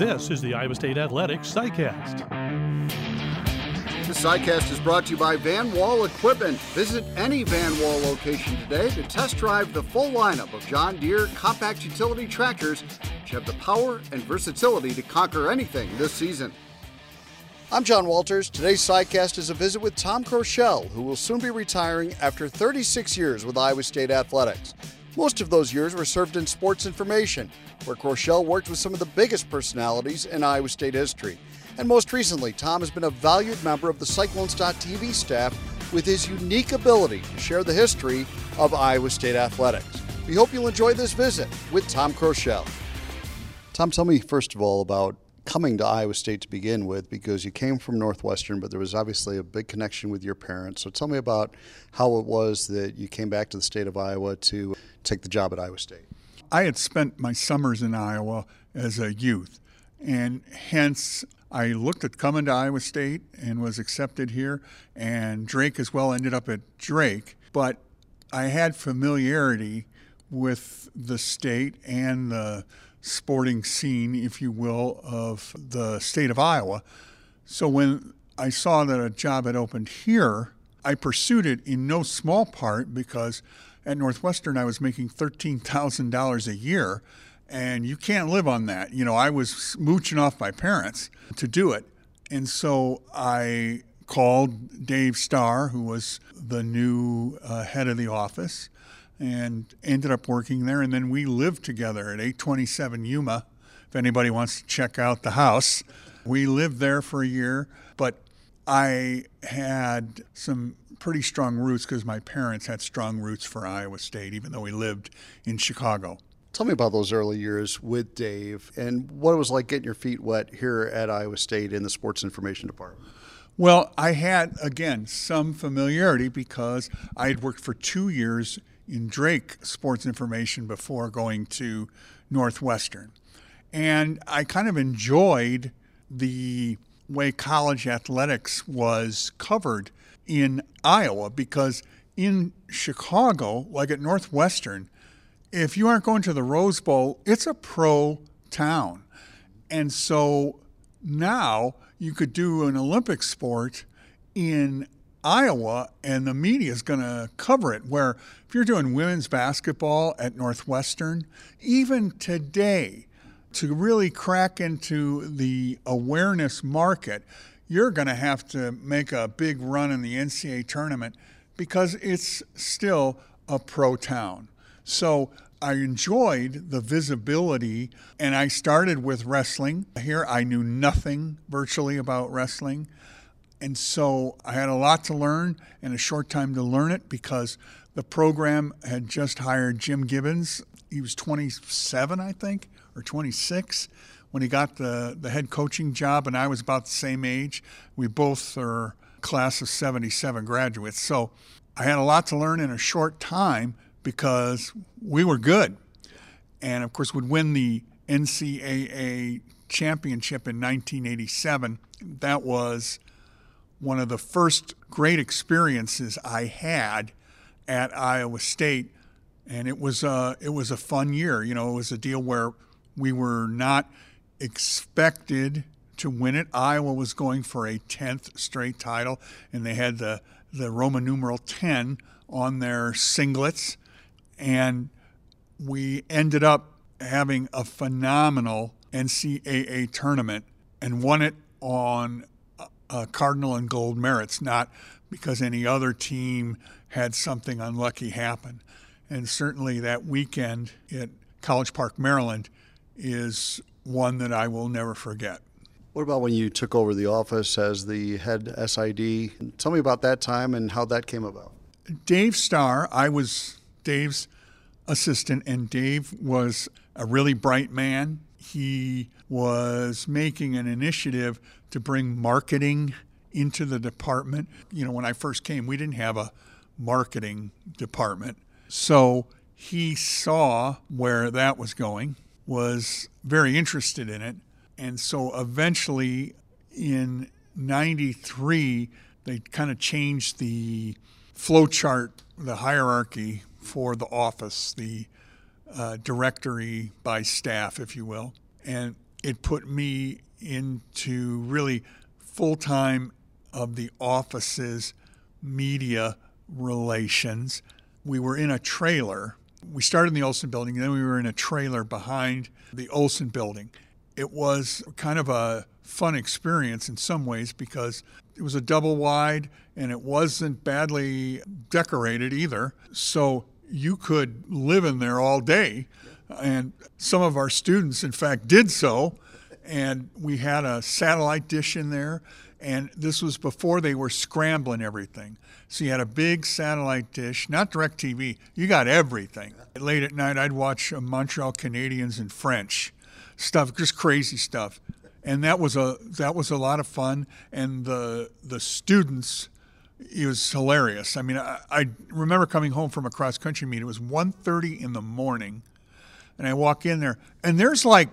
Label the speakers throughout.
Speaker 1: This is the Iowa State Athletics CyCast.
Speaker 2: The CyCast is brought to you by Van Wall Equipment. Visit any Van Wall location today to test drive the full lineup of John Deere compact utility tractors, which have the power and versatility to conquer anything this season. I'm John Walters. Today's CyCast is a visit with Tom Kroeschell, who will soon be retiring after 36 years with Iowa State Athletics. Most of those years were served in sports information, where Kroeschell worked with some of the biggest personalities in Iowa State history. And most recently, Tom has been a valued member of the Cyclones.tv staff with his unique ability to share the history of Iowa State athletics. We hope you'll enjoy this visit with Tom Kroeschell. Tom, tell me first of all about coming to Iowa State to begin with because you came from Northwestern, but there was obviously a big connection with your parents. So tell me about how it was that you came back to the state of Iowa to take the job at Iowa State.
Speaker 3: I had spent my summers in Iowa as a youth, and hence I looked at coming to Iowa State and was accepted here, and Drake as well ended up at Drake. But I had familiarity with the state and the sporting scene, if you will, of the state of Iowa. So when I saw that a job had opened here, I pursued it in no small part because at Northwestern I was making $13,000 a year and you can't live on that. You know, I was mooching off my parents to do it. And so I called Dave Starr, who was the new uh, head of the office, and ended up working there. And then we lived together at 827 Yuma. If anybody wants to check out the house, we lived there for a year. But I had some pretty strong roots because my parents had strong roots for Iowa State, even though we lived in Chicago.
Speaker 2: Tell me about those early years with Dave and what it was like getting your feet wet here at Iowa State in the sports information department.
Speaker 3: Well, I had, again, some familiarity because I had worked for two years in Drake Sports Information before going to Northwestern. And I kind of enjoyed the way college athletics was covered in Iowa because in Chicago, like at Northwestern, if you aren't going to the Rose Bowl, it's a pro town. And so now you could do an Olympic sport in Iowa and the media is going to cover it. Where if you're doing women's basketball at Northwestern, even today, to really crack into the awareness market, you're going to have to make a big run in the NCAA tournament because it's still a pro town. So I enjoyed the visibility, and I started with wrestling. Here, I knew nothing virtually about wrestling. And so I had a lot to learn and a short time to learn it because the program had just hired Jim Gibbons. He was 27, I think, or 26 when he got the, the head coaching job, and I was about the same age. We both are class of 77 graduates. So I had a lot to learn in a short time because we were good. And of course, would win the NCAA championship in 1987. That was one of the first great experiences I had at Iowa State, and it was a, it was a fun year. You know, it was a deal where we were not expected to win it. Iowa was going for a 10th straight title, and they had the, the Roman numeral 10 on their singlets and we ended up having a phenomenal NCAA tournament and won it on uh, Cardinal and Gold merits, not because any other team had something unlucky happen. And certainly that weekend at College Park, Maryland, is one that I will never forget.
Speaker 2: What about when you took over the office as the head SID? Tell me about that time and how that came about.
Speaker 3: Dave Starr, I was Dave's assistant, and Dave was a really bright man. He was making an initiative to bring marketing into the department. You know, when I first came, we didn't have a marketing department. So he saw where that was going, was very interested in it. And so eventually in 93, they kind of changed the flow chart, the hierarchy for the office, the uh, directory by staff, if you will. And it put me into really full time of the office's media relations. We were in a trailer. We started in the Olson building, then we were in a trailer behind the Olson building. It was kind of a fun experience in some ways because it was a double wide and it wasn't badly decorated either. So you could live in there all day. And some of our students, in fact, did so. And we had a satellite dish in there. And this was before they were scrambling everything. So you had a big satellite dish, not DirecTV. You got everything. Late at night, I'd watch Montreal Canadiens in French, stuff, just crazy stuff and that was a that was a lot of fun. And the the students, it was hilarious. I mean, I, I remember coming home from a cross country meet. It was 1.30 in the morning, and I walk in there, and there's like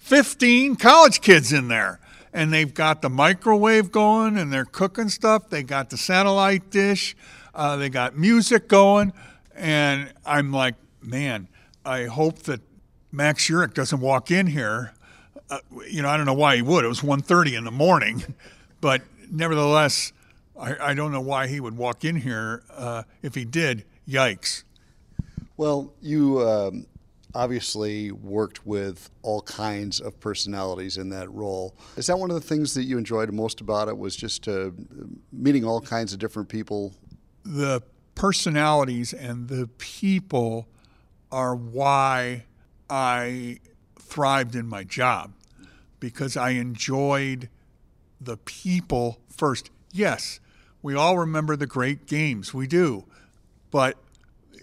Speaker 3: 15 college kids in there. And they've got the microwave going and they're cooking stuff. They got the satellite dish. Uh, they got music going. And I'm like, man, I hope that Max Urick doesn't walk in here uh, you know, I don't know why he would. It was 1.30 in the morning, but nevertheless, I, I don't know why he would walk in here. Uh, if he did, yikes.
Speaker 4: Well, you um, obviously worked with all kinds of personalities in that role. Is that one of the things that you enjoyed most about it? Was just uh, meeting all kinds of different people?
Speaker 3: The personalities and the people are why I thrived in my job because I enjoyed the people first. Yes, we all remember the great games, we do, but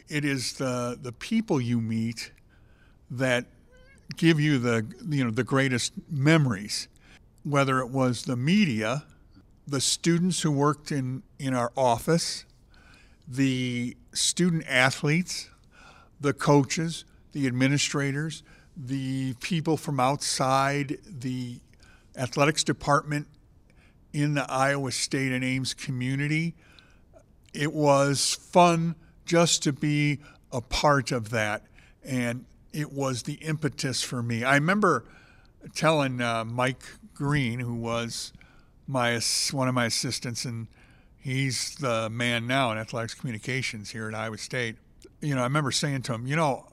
Speaker 3: it is the the people you meet that give you the you know the greatest memories. Whether it was the media, the students who worked in in our office, the student athletes, the coaches, the administrators, the people from outside the athletics department in the Iowa State and Ames community. It was fun just to be a part of that, and it was the impetus for me. I remember telling uh, Mike Green, who was my one of my assistants, and he's the man now in athletics communications here at Iowa State. You know, I remember saying to him, you know,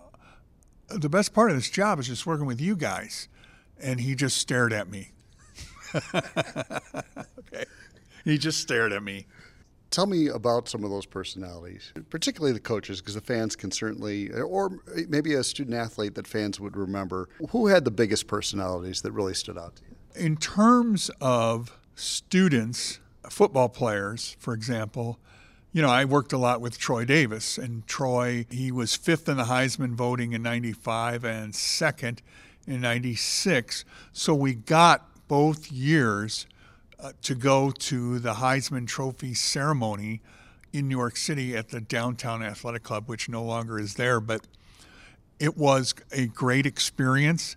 Speaker 3: the best part of this job is just working with you guys. And he just stared at me. okay. He just stared at me.
Speaker 4: Tell me about some of those personalities, particularly the coaches, because the fans can certainly, or maybe a student athlete that fans would remember. Who had the biggest personalities that really stood out to you?
Speaker 3: In terms of students, football players, for example, you know, I worked a lot with Troy Davis, and Troy, he was fifth in the Heisman voting in 95 and second in 96. So we got both years uh, to go to the Heisman Trophy ceremony in New York City at the Downtown Athletic Club, which no longer is there, but it was a great experience.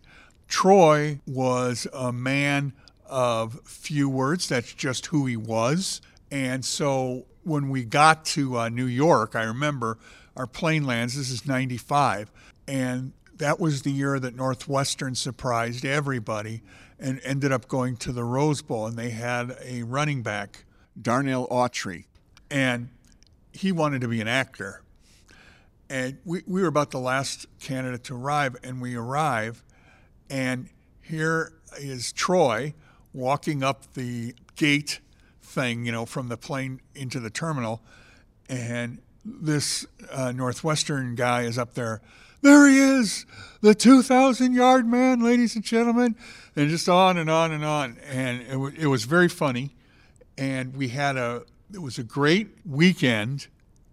Speaker 3: Troy was a man of few words. That's just who he was. And so when we got to uh, New York, I remember our plane lands. This is 95. And that was the year that Northwestern surprised everybody and ended up going to the Rose Bowl. And they had a running back, Darnell Autry. And he wanted to be an actor. And we, we were about the last candidate to arrive. And we arrive, and here is Troy walking up the gate thing, you know, from the plane into the terminal. And this uh, Northwestern guy is up there. There he is, the 2,000 yard man, ladies and gentlemen. And just on and on and on. And it, w- it was very funny. And we had a, it was a great weekend.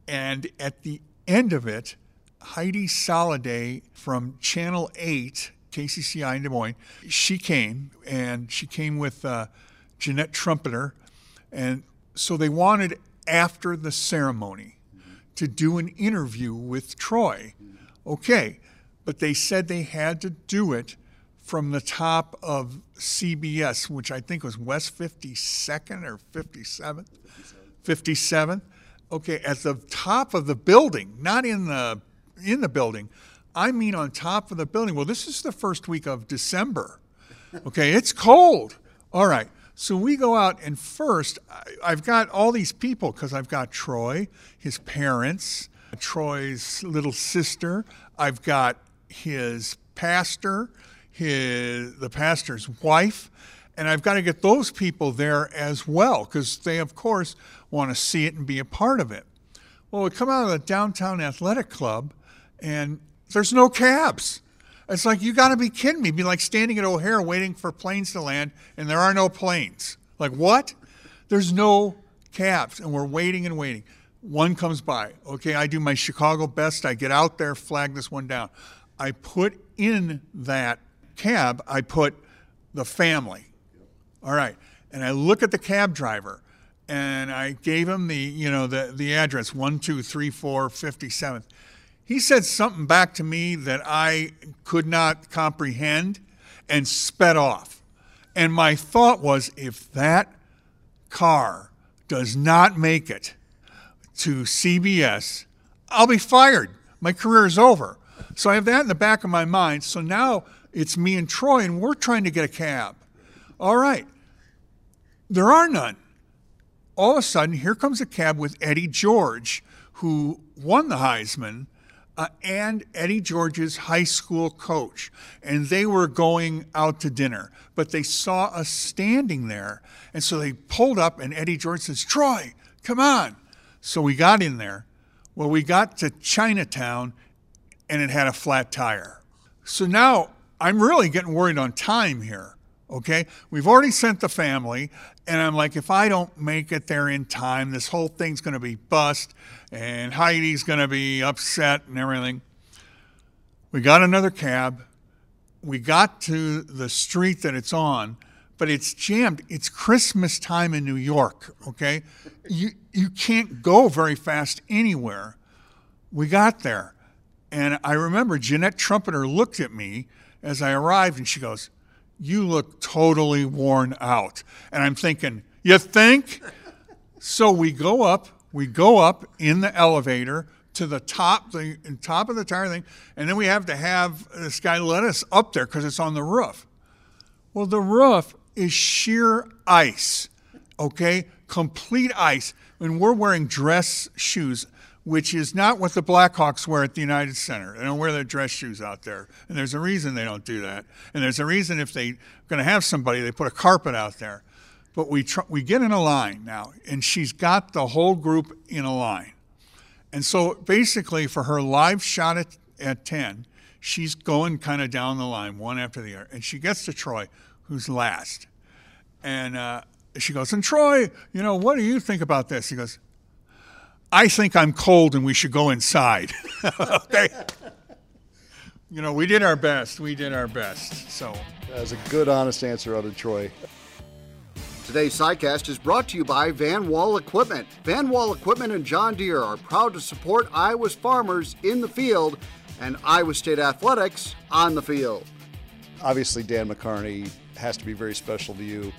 Speaker 3: And at the end of it, Heidi Soliday from Channel 8, KCCI in Des Moines, she came and she came with uh, Jeanette Trompeter and so they wanted after the ceremony to do an interview with Troy. Okay, but they said they had to do it from the top of CBS, which I think was West 52nd or 57th. 57th. Okay, at the top of the building, not in the in the building. I mean on top of the building. Well, this is the first week of December. Okay, it's cold. All right. So we go out, and first, I- I've got all these people because I've got Troy, his parents, Troy's little sister. I've got his pastor, his the pastor's wife, and I've got to get those people there as well because they, of course, want to see it and be a part of it. Well, we come out of the downtown athletic club, and there's no cabs. It's like you got to be kidding me. It'd be like standing at O'Hare waiting for planes to land, and there are no planes. Like what? There's no cabs, and we're waiting and waiting. One comes by. Okay, I do my Chicago best. I get out there, flag this one down. I put in that cab. I put the family. All right. And I look at the cab driver and I gave him the, you know, the, the address 1234 57th. He said something back to me that I could not comprehend and sped off. And my thought was if that car does not make it to CBS, I'll be fired. My career is over. So I have that in the back of my mind. So now it's me and Troy, and we're trying to get a cab. All right. There are none. All of a sudden, here comes a cab with Eddie George, who won the Heisman, uh, and Eddie George's high school coach. And they were going out to dinner, but they saw us standing there. And so they pulled up, and Eddie George says, Troy, come on. So we got in there. Well, we got to Chinatown, and it had a flat tire. So now I'm really getting worried on time here. Okay, we've already sent the family, and I'm like, if I don't make it there in time, this whole thing's going to be bust, and Heidi's going to be upset and everything. We got another cab. We got to the street that it's on, but it's jammed. It's Christmas time in New York. Okay, you you can't go very fast anywhere. We got there, and I remember Jeanette Trompeter looked at me as I arrived, and she goes you look totally worn out. And I'm thinking, you think? so we go up, we go up in the elevator to the top, the top of the tire thing, and then we have to have this guy let us up there because it's on the roof. Well, the roof is sheer ice, okay? Complete ice. And we're wearing dress shoes which is not what the Blackhawks wear at the United Center. They don't wear their dress shoes out there. And there's a reason they don't do that. And there's a reason if they're going to have somebody, they put a carpet out there. But we, tr- we get in a line now, and she's got the whole group in a line. And so basically, for her live shot at, at 10, she's going kind of down the line, one after the other. And she gets to Troy, who's last. And uh, she goes, And Troy, you know, what do you think about this? He goes, I think I'm cold and we should go inside. okay. You know, we did our best. We did our best. So
Speaker 2: that was a good, honest answer out of Troy.
Speaker 4: Today's CyCast is brought to you by Van Wall Equipment. Van Wall Equipment and John Deere are proud to support Iowa's farmers in the field and Iowa State athletics on the field.
Speaker 2: Obviously, Dan McCarney has to be very special to you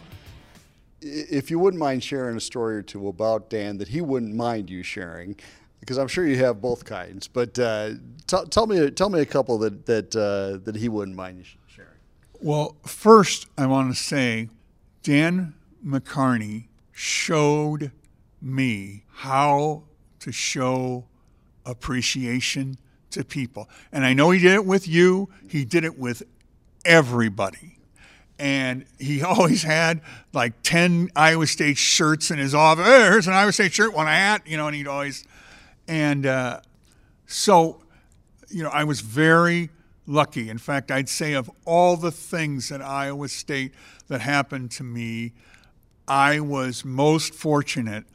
Speaker 2: if you wouldn't mind sharing a story or two about Dan that he wouldn't mind you sharing, because I'm sure you have both kinds. But uh, t- tell me, tell me a couple that that uh, that he wouldn't mind you sharing.
Speaker 3: Well, first I want to say, Dan McCarney showed me how to show appreciation to people, and I know he did it with you. He did it with everybody and he always had like 10 Iowa State shirts in his office. Hey, here's an Iowa State shirt, one hat, you know, and he'd always. And uh, so, you know, I was very lucky. In fact, I'd say of all the things at Iowa State that happened to me, I was most fortunate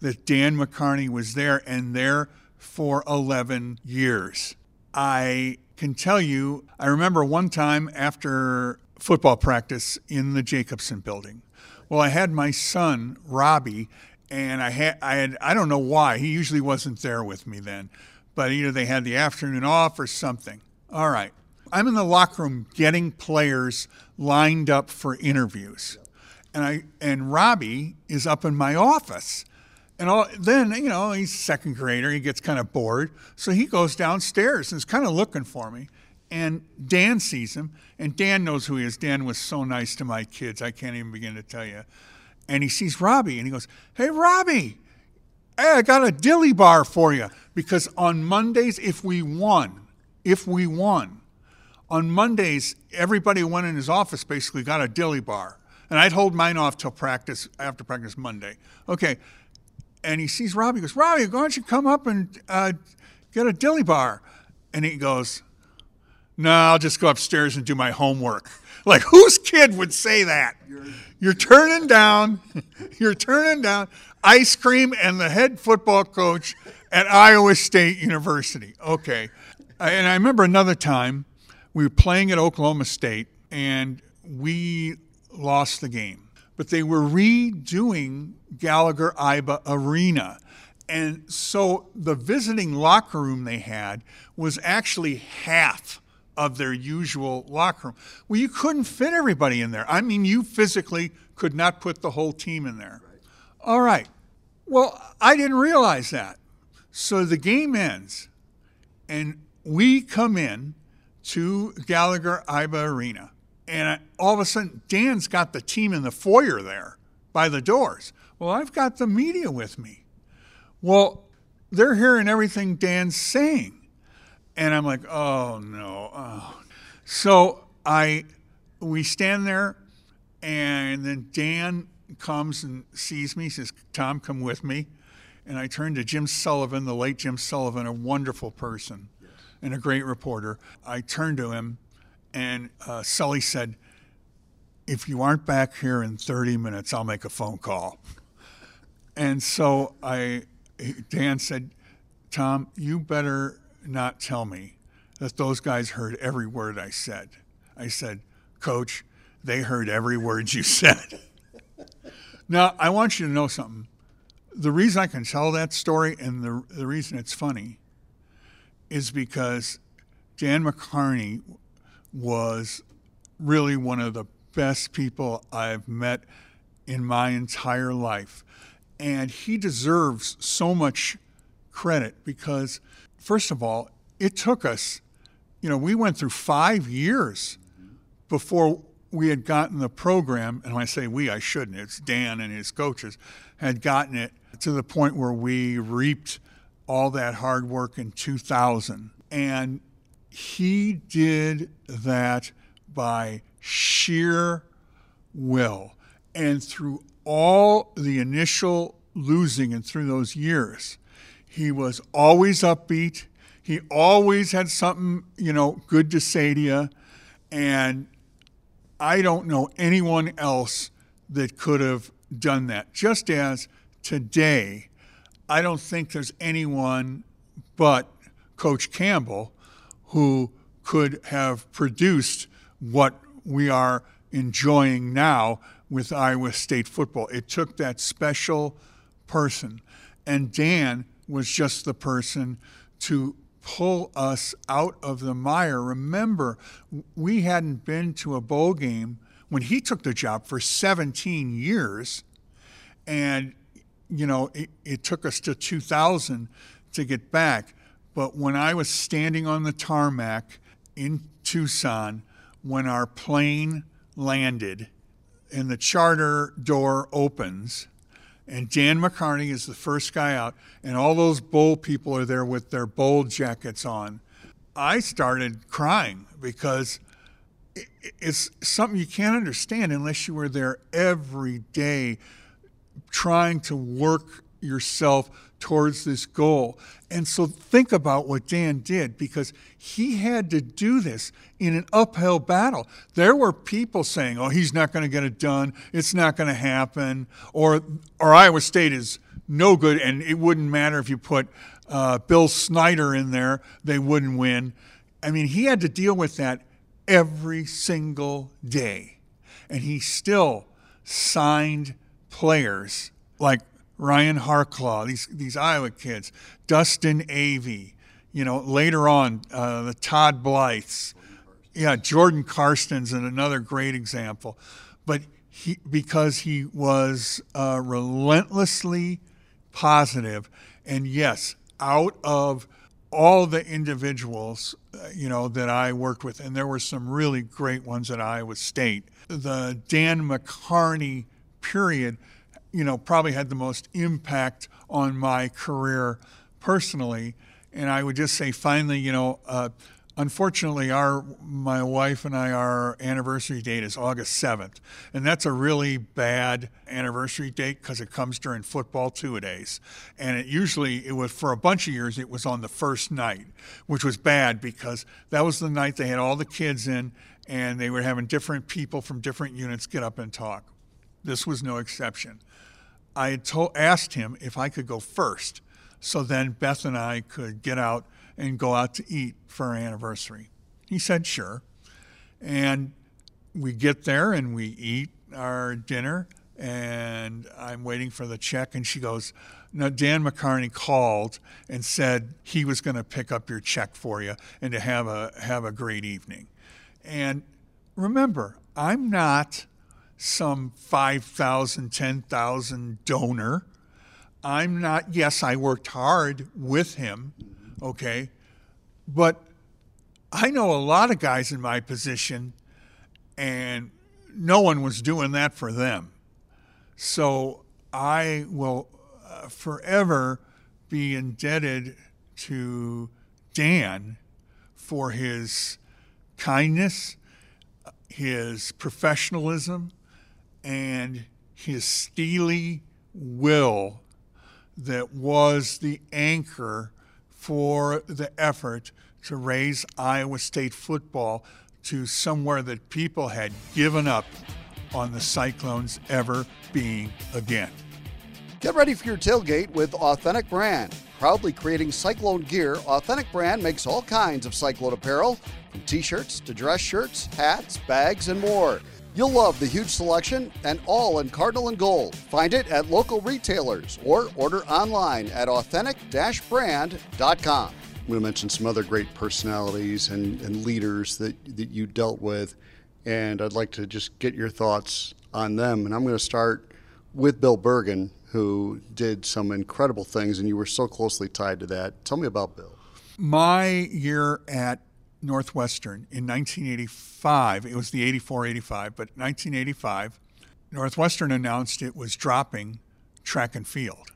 Speaker 3: that Dan McCarney was there and there for 11 years. I can tell you, I remember one time after football practice in the Jacobson building. Well, I had my son, Robbie, and I had, I had, I don't know why, he usually wasn't there with me then, but either they had the afternoon off or something. All right. I'm in the locker room getting players lined up for interviews. And I and Robbie is up in my office. And all, then, you know, he's second grader, he gets kind of bored. So he goes downstairs and is kind of looking for me. And Dan sees him, and Dan knows who he is. Dan was so nice to my kids, I can't even begin to tell you. And he sees Robbie, and he goes, Hey, Robbie, hey, I got a dilly bar for you. Because on Mondays, if we won, if we won, on Mondays, everybody went in his office basically got a dilly bar. And I'd hold mine off till practice, after practice Monday. Okay. And he sees Robbie, he goes, Robbie, why don't you come up and uh, get a dilly bar? And he goes, No, I'll just go upstairs and do my homework. Like, whose kid would say that? You're turning down, you're turning down ice cream and the head football coach at Iowa State University. Okay. Uh, and I remember another time we were playing at Oklahoma State and we lost the game. But they were redoing Gallagher Iba Arena. And so the visiting locker room they had was actually half of their usual locker room. Well, you couldn't fit everybody in there. I mean, you physically could not put the whole team in there. All right. Well, I didn't realize that. So the game ends, and we come in to Gallagher Iba Arena. And all of a sudden, Dan's got the team in the foyer there by the doors. Well, I've got the media with me. Well, they're hearing everything Dan's saying. And I'm like, oh no. Oh. So I we stand there and then Dan comes and sees me, says, Tom, come with me. And I turn to Jim Sullivan, the late Jim Sullivan, a wonderful person and a great reporter. I turned to him and uh, Sully said, if you aren't back here in 30 minutes, I'll make a phone call. And so I, Dan said, Tom, you better not tell me that those guys heard every word I said. I said, Coach, they heard every word you said. now, I want you to know something. The reason I can tell that story and the, the reason it's funny is because Dan McCarney was really one of the best people I've met in my entire life. And he deserves so much credit because, first of all, it took us, you know, we went through five years before we had gotten the program. And when I say we, I shouldn't, it's Dan and his coaches had gotten it to the point where we reaped all that hard work in 2000. And he did that by sheer will. And through all the initial losing and through those years, he was always upbeat. He always had something, you know, good to say to you. And I don't know anyone else that could have done that. Just as today, I don't think there's anyone but Coach Campbell who could have produced what we are enjoying now with Iowa State football. It took that special person. And Dan was just the person to pull us out of the mire. Remember, we hadn't been to a bowl game when he took the job for 17 years. And, you know, it, it took us to 2000 to get back. But when I was standing on the tarmac in Tucson, when our plane landed and the charter door opens, and Dan McCarney is the first guy out, and all those bowl people are there with their bowl jackets on, I started crying because it's something you can't understand unless you were there every day trying to work yourself towards this goal. And so think about what Dan did because he had to do this in an uphill battle. There were people saying, "Oh, he's not going to get it done. It's not going to happen," or or Iowa State is no good, and it wouldn't matter if you put uh, Bill Snyder in there; they wouldn't win. I mean, he had to deal with that every single day, and he still signed players like Ryan Harklaw, these these Iowa kids, Dustin Avey, you know, later on uh, the Todd Blythes, yeah, Jordan Karstens, and another great example, but he because he was uh, relentlessly positive, and yes, out of all the individuals, uh, you know, that I worked with, and there were some really great ones at Iowa State. The Dan McCarney period, you know, probably had the most impact on my career personally. And I would just say, finally, you know, uh, unfortunately, our my wife and I, our anniversary date is August seventh, and that's a really bad anniversary date because it comes during football two a days, and it usually it was for a bunch of years it was on the first night, which was bad because that was the night they had all the kids in, and they were having different people from different units get up and talk. This was no exception. I asked him if I could go first, so then Beth and I could get out and go out to eat for our anniversary. He said, sure. And we get there and we eat our dinner, and I'm waiting for the check, and she goes, no, Dan McCarney called and said he was going to pick up your check for you and to have a have a great evening. And remember, I'm not some 5,000, 10,000 donor. I'm not, yes, I worked hard with him, okay? But I know a lot of guys in my position, and no one was doing that for them. So I will uh, forever be indebted to Dan for his kindness, his professionalism, and his steely will that was the anchor for the effort to raise Iowa State football to somewhere that people had given up on the Cyclones ever being again.
Speaker 4: Get ready for your tailgate with Authentic Brand. Proudly creating Cyclone gear, Authentic Brand makes all kinds of Cyclone apparel, from t shirts to dress shirts, hats, bags, and more. You'll love the huge selection and all in cardinal and gold. Find it at local retailers or order online at authentic brand.com.
Speaker 2: I'm going to mention some other great personalities and, and leaders that, that you dealt with, and I'd like to just get your thoughts on them. And I'm going to start with Bill Bergan, who did some incredible things, and you were so closely tied to that. Tell me about Bill.
Speaker 3: My year at Northwestern in 1985. It was the 84 85, but 1985, Northwestern announced it was dropping track and field.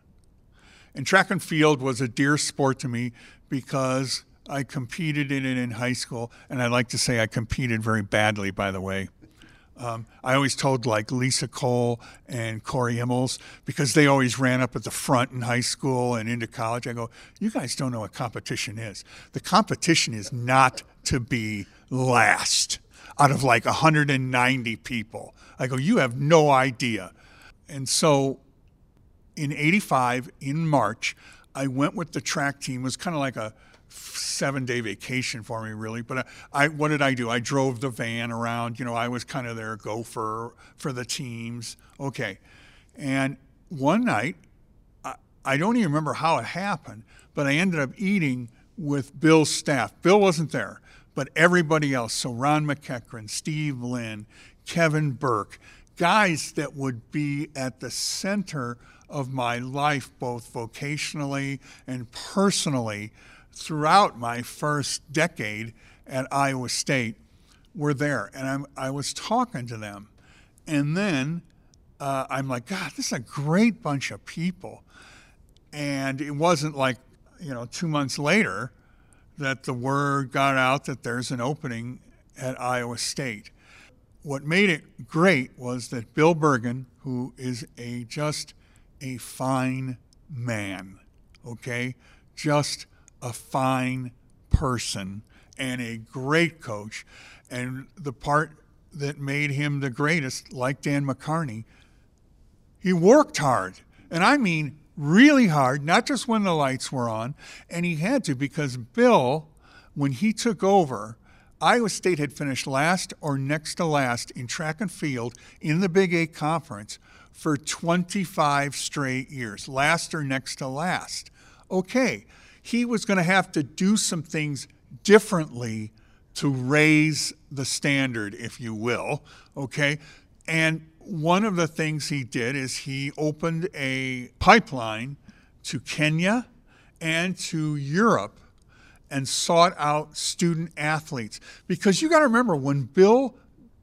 Speaker 3: And track and field was a dear sport to me because I competed in it in high school, and I like to say I competed very badly, by the way. Um, I always told like Lisa Koll and Corey Ihmels because they always ran up at the front in high school and into college. I go, you guys don't know what competition is. The competition is not to be last out of like 190 people. I go, you have no idea. And so in 85, in March, I went with the track team. It was kind of like a seven day vacation for me, really. But I, I, what did I do? I drove the van around. You know, I was kind of their gopher for the teams. Okay. And one night, I, I don't even remember how it happened, but I ended up eating with Bill's staff. Bill wasn't there, but everybody else. So Ron McEachern, Steve Lynn, Kevin Burke, guys that would be at the center of my life, both vocationally and personally throughout my first decade at Iowa State were there. And I'm, I was talking to them. And then uh, I'm like, God, this is a great bunch of people. And it wasn't like, you know, two months later that the word got out that there's an opening at Iowa State. What made it great was that Bill Bergan, who is a just a fine man, okay, just a fine person and a great coach. And the part that made him the greatest, like Dan McCarney, he worked hard. And I mean really hard, not just when the lights were on. And he had to because Bill, when he took over, Iowa State had finished last or next to last in track and field in the Big Eight Conference for 25 straight years, last or next to last. Okay, he was going to have to do some things differently to raise the standard, if you will. Okay. And one of the things he did is he opened a pipeline to Kenya and to Europe and sought out student athletes. Because you got to remember when Bill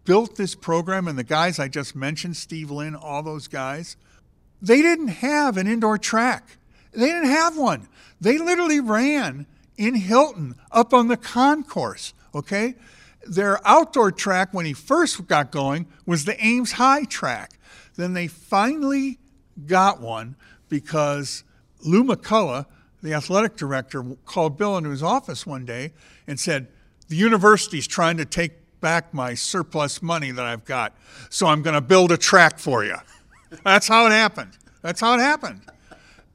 Speaker 3: built this program and the guys I just mentioned, Steve Lynn, all those guys, they didn't have an indoor track. They didn't have one. They literally ran in Hilton up on the concourse, okay? Their outdoor track when he first got going was the Ames High track. Then they finally got one because Lou McCullough, the athletic director, called Bill into his office one day and said, The university's trying to take back my surplus money that I've got, so I'm going to build a track for you. That's how it happened. That's how it happened.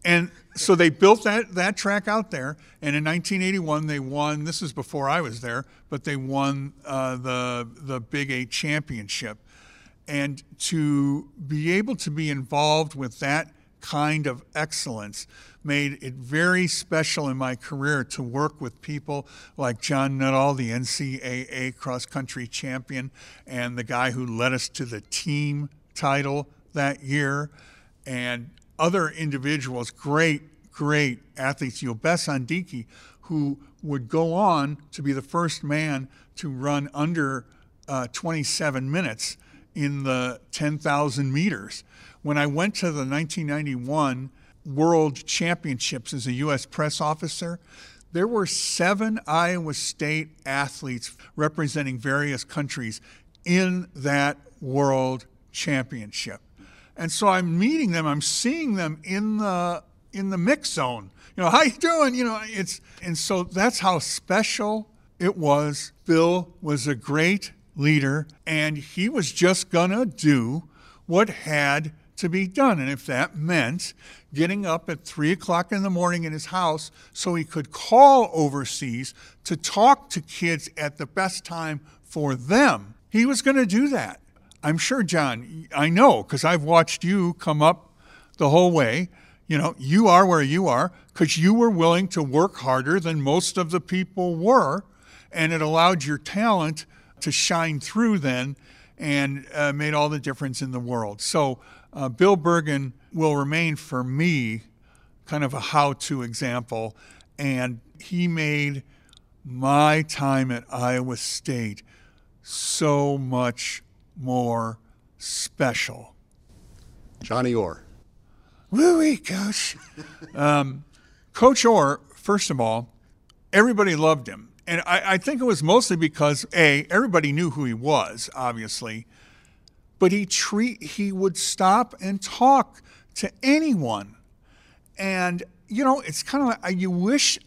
Speaker 3: And so they built that, that track out there, and in 1981 they won. This is before I was there, but they won uh, the the Big Eight championship. And to be able to be involved with that kind of excellence made it very special in my career to work with people like John Nuttall, the NCAA cross country champion, and the guy who led us to the team title that year, and other individuals, great, great athletes. You know, Yobes Ondieki, who would go on to be the first man to run under uh, 27 minutes in the 10,000 meters. When I went to the 1991 World Championships as a U.S. press officer, there were seven Iowa State athletes representing various countries in that World Championship. And so I'm meeting them, I'm seeing them in the in the mix zone. You know, how you doing? You know, it's and so that's how special it was. Bill was a great leader, and he was just gonna do what had to be done. And if that meant getting up at three o'clock in the morning in his house so he could call overseas to talk to kids at the best time for them, he was going to do that. I'm sure, John, I know because I've watched you come up the whole way. You know, you are where you are because you were willing to work harder than most of the people were, and it allowed your talent to shine through then and uh, made all the difference in the world. So, uh, Bill Bergan will remain for me kind of a how to example, and he made my time at Iowa State so much more special.
Speaker 2: Johnny Orr.
Speaker 3: Woo-wee, Coach. um, Coach Orr, first of all, everybody loved him. And I, I, think it was mostly because, A, everybody knew who he was, obviously, but he treat he would stop and talk to anyone. And, you know, it's kind of like you wish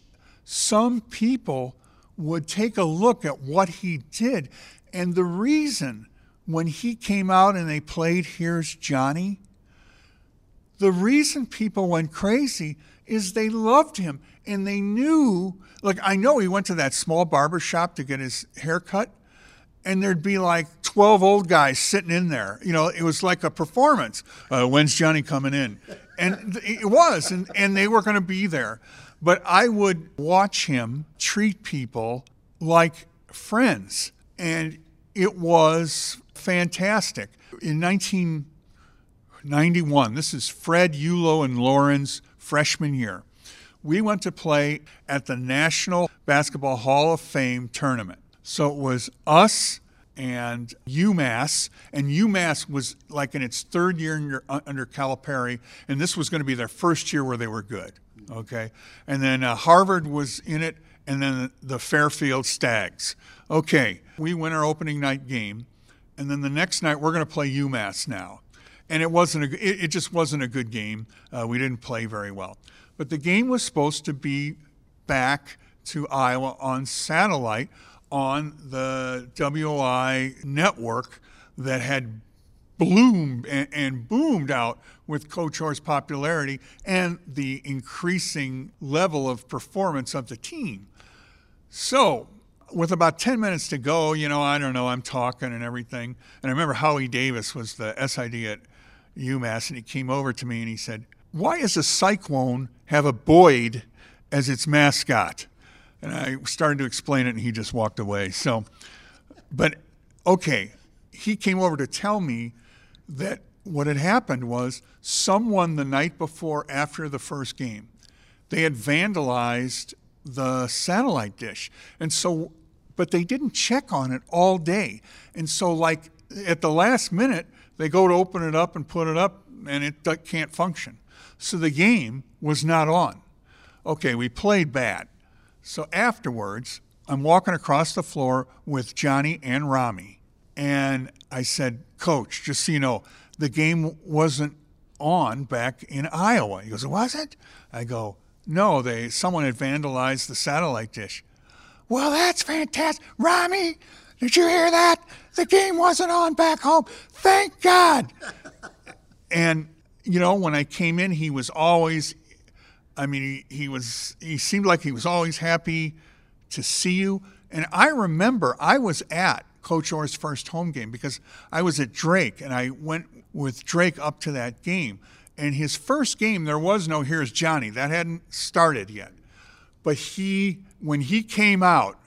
Speaker 3: some people would take a look at what he did. And the reason when he came out and they played Here's Johnny, the reason people went crazy is they loved him and they knew, like, I know he went to that small barber shop to get his hair cut, and there'd be like 12 old guys sitting in there. You know, it was like a performance. Uh, when's Johnny coming in? And it was, and, and they were going to be there. But I would watch him treat people like friends. And it was fantastic. In 1991, this is Fred Yulo and Loren's freshman year, we went to play at the National Basketball Hall of Fame tournament. So it was us and UMass, and UMass was like in its third year under, Calipari, and this was going to be their first year where they were good. Okay, and then uh, Harvard was in it, and then the Fairfield Stags. Okay, we win our opening night game, and then the next night we're going to play UMass now, and it wasn't a, it, it just wasn't a good game. Uh, we didn't play very well, but the game was supposed to be back to Iowa on satellite on the WOI network that had bloomed and, and, boomed out with Coach Orr's popularity and the increasing level of performance of the team. So, with about 10 minutes to go, you know, I don't know, I'm talking and everything. And I remember Howie Davis was the SID at UMass, and he came over to me and he said, Why does a cyclone have a Boyd as its mascot? And I started to explain it, and he just walked away. So, but okay, he came over to tell me that what had happened was someone the night before, after the first game, they had vandalized the satellite dish. And so, but they didn't check on it all day. And so, like at the last minute, they go to open it up and put it up, and it can't function. So the game was not on. Okay, we played bad. So afterwards, I'm walking across the floor with Johnny and Rami. And I said, Coach, just so you know, the game wasn't on back in Iowa. He goes, Was it? I go, No, they someone had vandalized the satellite dish. Well, that's fantastic. Romie, did you hear that? The game wasn't on back home. Thank God. and, you know, when I came in, he was always, I mean, he, he was, he seemed like he was always happy to see you. And I remember I was at Coach Orr's first home game because I was at Drake and I went with Drake up to that game. And his first game, there was no Here's Johnny. That hadn't started yet. But he, when he came out,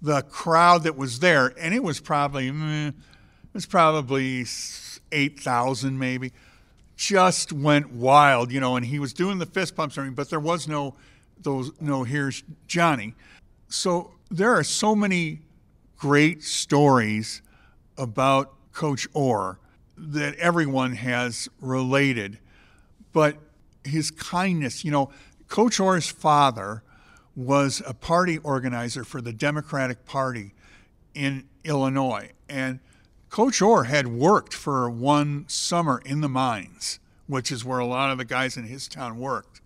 Speaker 3: the crowd that was there, and it was probably, mm, it was probably 8,000 maybe, just went wild, you know, and he was doing the fist pumps, mean, but there was no, those, no Here's Johnny. So there are so many great stories about Coach Orr that everyone has related. But his kindness, you know, Coach Orr's father was a party organizer for the Democratic Party in Illinois. And Coach Orr had worked for one summer in the mines, which is where a lot of the guys in his town worked.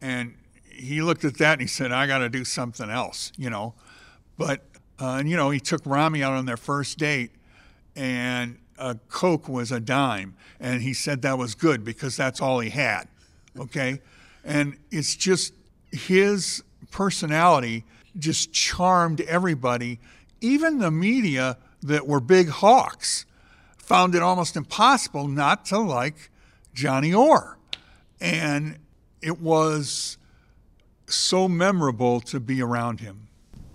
Speaker 3: And he looked at that and he said, I got to do something else, you know. But, uh, and, you know, he took Romie out on their first date and a Coke was a dime. And he said that was good because that's all he had. Okay. And it's just his personality just charmed everybody, even the media that were big hawks found it almost impossible not to like Johnny Orr. And it was so memorable to be around him.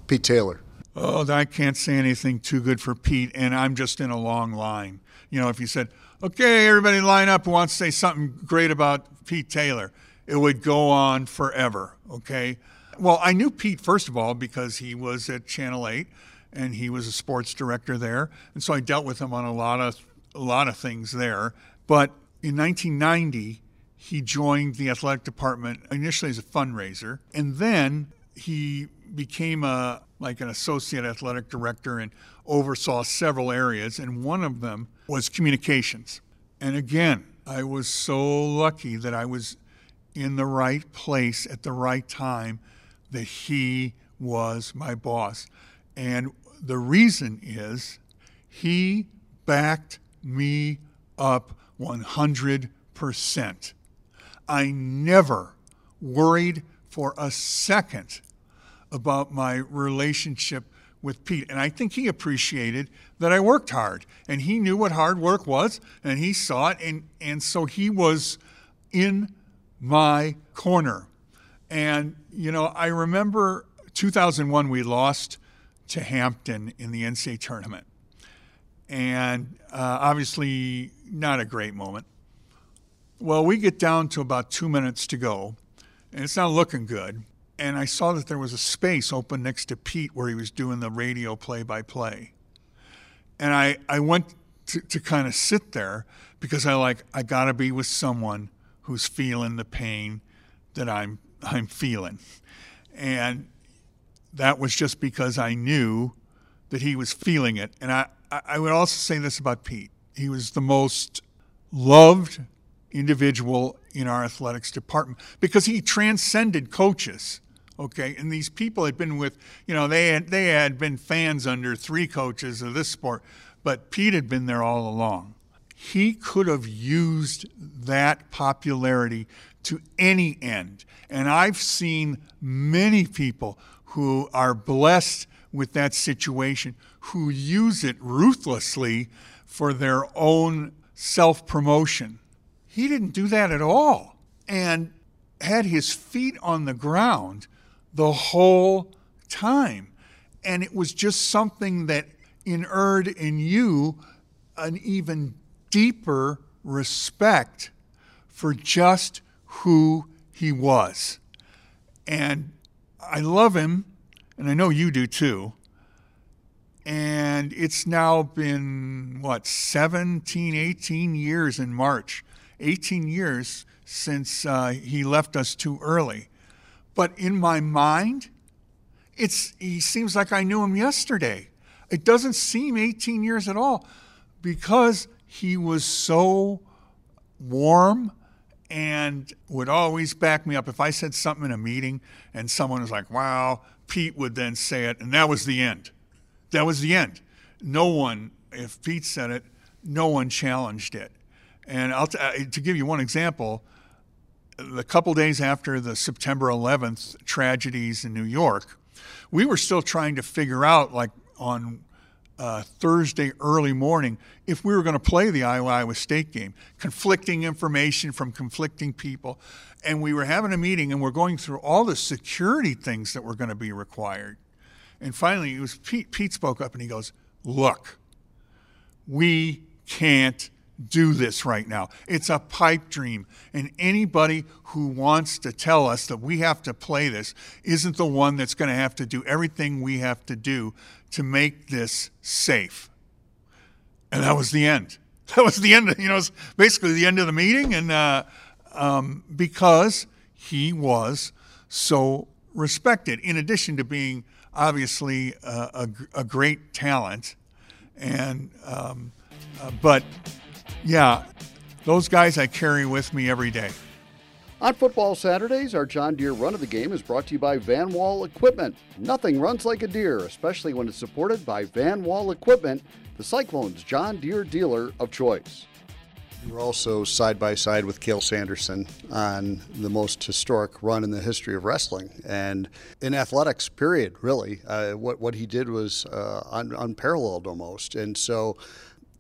Speaker 2: Pete Taylor.
Speaker 3: Oh, I can't say anything too good for Pete, and I'm just in a long line. You know, if you said, okay, everybody line up who wants to say something great about Pete Taylor, it would go on forever, okay? Well, I knew Pete, first of all, because he was at Channel 8 and he was a sports director there. And so I dealt with him on a lot of, a lot of things there. But in 1990, he joined the athletic department initially as a fundraiser, and then he became a like an associate athletic director and oversaw several areas, and one of them was communications. And again, I was so lucky that I was in the right place at the right time that he was my boss. And the reason is he backed me up 100%. I never worried for a second about my relationship with Pete. And I think he appreciated that I worked hard and he knew what hard work was and he saw it. And, and so he was in my corner. And, you know, I remember 2001, we lost to Hampton in the NCAA tournament. And uh, obviously, not a great moment. Well, we get down to about two minutes to go, and it's not looking good. And I saw that there was a space open next to Pete where he was doing the radio play by play. And I, I went to, to kind of sit there because I like, I got to be with someone who's feeling the pain that I'm, I'm feeling. And that was just because I knew that he was feeling it. And I, I would also say this about Pete. He was the most loved individual in our athletics department because he transcended coaches. Okay, and these people had been with, you know, they had they had been fans under three coaches of this sport, but Pete had been there all along. He could have used that popularity to any end. And I've seen many people who are blessed with that situation who use it ruthlessly for their own self promotion. He didn't do that at all and had his feet on the ground the whole time. And it was just something that inured in you an even deeper respect for just who he was. And I love him, and I know you do too. And it's now been, what, 17, 18 years in March. 18 years since uh, he left us too early. But in my mind, it's he seems like I knew him yesterday. It doesn't seem 18 years at all because he was so warm and would always back me up. If I said something in a meeting and someone was like, wow, Pete would then say it, and that was the end. That was the end. No one, if Pete said it, no one challenged it. And I'll t- uh, to give you one example, the couple days after the September 11th tragedies in New York, we were still trying to figure out, like on uh, Thursday early morning, if we were going to play the Iowa Iowa State game. Conflicting information from conflicting people. And we were having a meeting and we're going through all the security things that were going to be required. And finally, it was Pete, Pete spoke up and he goes, Look, we can't do this right now. It's a pipe dream. And anybody who wants to tell us that we have to play this isn't the one that's going to have to do everything we have to do to make this safe. And that was the end. That was the end. You know, it's basically the end of the meeting. And uh, um, because he was so respected, in addition to being obviously a, a, great talent, and um, uh, but yeah, those guys I carry with me every day.
Speaker 4: On football Saturdays, our John Deere Run of the Game is brought to you by Van Wall Equipment. Nothing runs like a deer, especially when it's supported by Van Wall Equipment, the Cyclones John Deere dealer of choice.
Speaker 2: We're also side by side with Cael Sanderson on the most historic run in the history of wrestling and in athletics. Period. Really, uh, what what he did was uh, un- unparalleled almost. And so,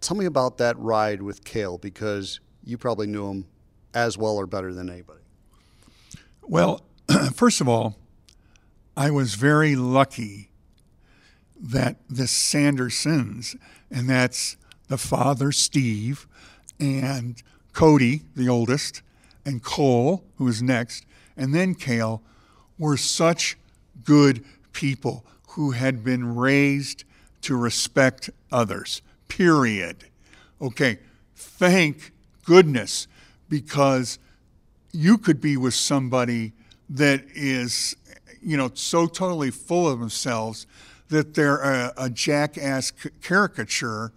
Speaker 2: tell me about that ride with Cael because you probably knew him as well or better than anybody.
Speaker 3: Well, first of all, I was very lucky that the Sandersons, and that's the father, Steve, and Cody, the oldest, and Cole, who was next, and then Cael, were such good people who had been raised to respect others, period. Okay, thank goodness, because you could be with somebody that is, you know, so totally full of themselves that they're a, a jackass caricature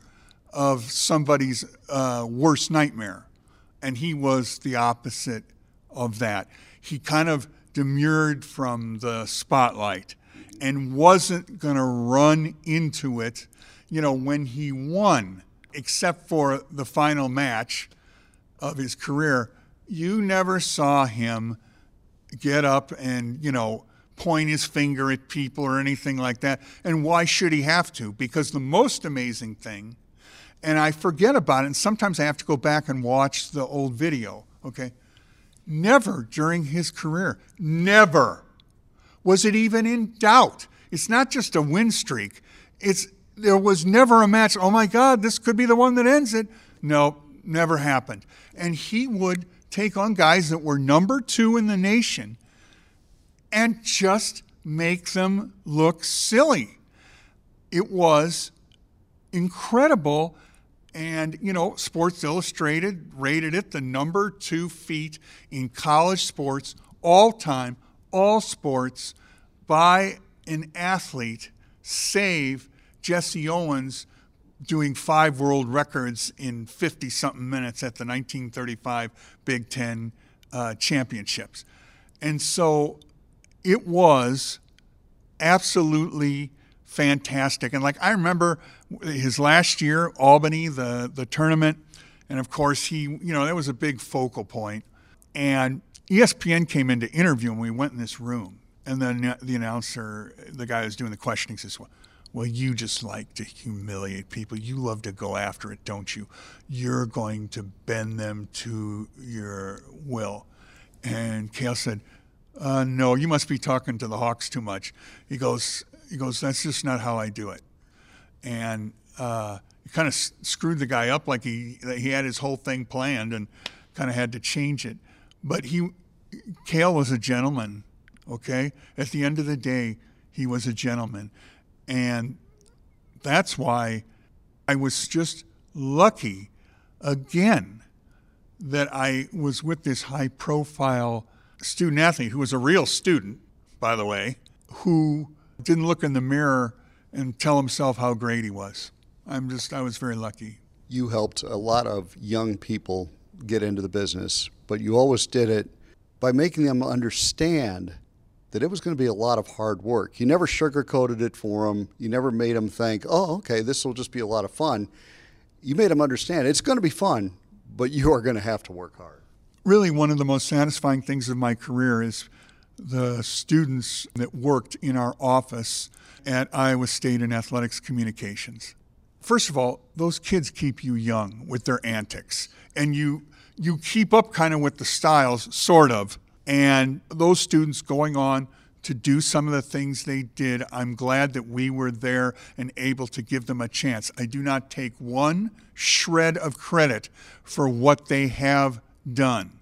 Speaker 3: of somebody's uh, worst nightmare. And he was the opposite of that. He kind of demurred from the spotlight and wasn't going to run into it, you know, when he won, except for the final match of his career you never saw him get up and, you know, point his finger at people or anything like that. And why should he have to? Because the most amazing thing, and I forget about it, and sometimes I have to go back and watch the old video, okay? Never during his career, never was it even in doubt. It's not just a win streak. It's there was never a match. Oh my God, this could be the one that ends it. No, never happened. And he would take on guys that were number two in the nation and just make them look silly. It was incredible. And, you know, Sports Illustrated rated it the number two feat in college sports, all time, all sports, by an athlete, save Jesse Owens doing five world records in 50 something minutes at the 1935 Big Ten uh, championships. And so it was absolutely fantastic. And like I remember his last year, Albany, the, the tournament, and of course he, you know, that was a big focal point. And ESPN came in to interview him. We went in this room, and then the announcer, the guy who was doing the questioning, says, well, well, you just like to humiliate people. You love to go after it, don't you? You're going to bend them to your will. And Cael said, uh, No, you must be talking to the Hawks too much. He goes, he goes, That's just not how I do it. And uh, he kind of screwed the guy up like he he had his whole thing planned and kind of had to change it. But he, Cael was a gentleman Okay? At the end of the day, he was a gentleman. And that's why I was just lucky again that I was with this high profile student athlete who was a real student, by the way, who didn't look in the mirror and tell himself how great he was. I'm just, I was very lucky.
Speaker 2: You helped a lot of young people get into the business, but you always did it by making them understand that it was going to be a lot of hard work. You never sugarcoated it for them. You never made them think, oh, okay, this will just be a lot of fun. You made them understand it's going to be fun, but you are going to have to work hard.
Speaker 3: Really, one of the most satisfying things of my career is the students that worked in our office at Iowa State in athletics communications. First of all, those kids keep you young with their antics, and you you keep up kind of with the styles, sort of. And those students going on to do some of the things they did, I'm glad that we were there and able to give them a chance. I do not take one shred of credit for what they have done,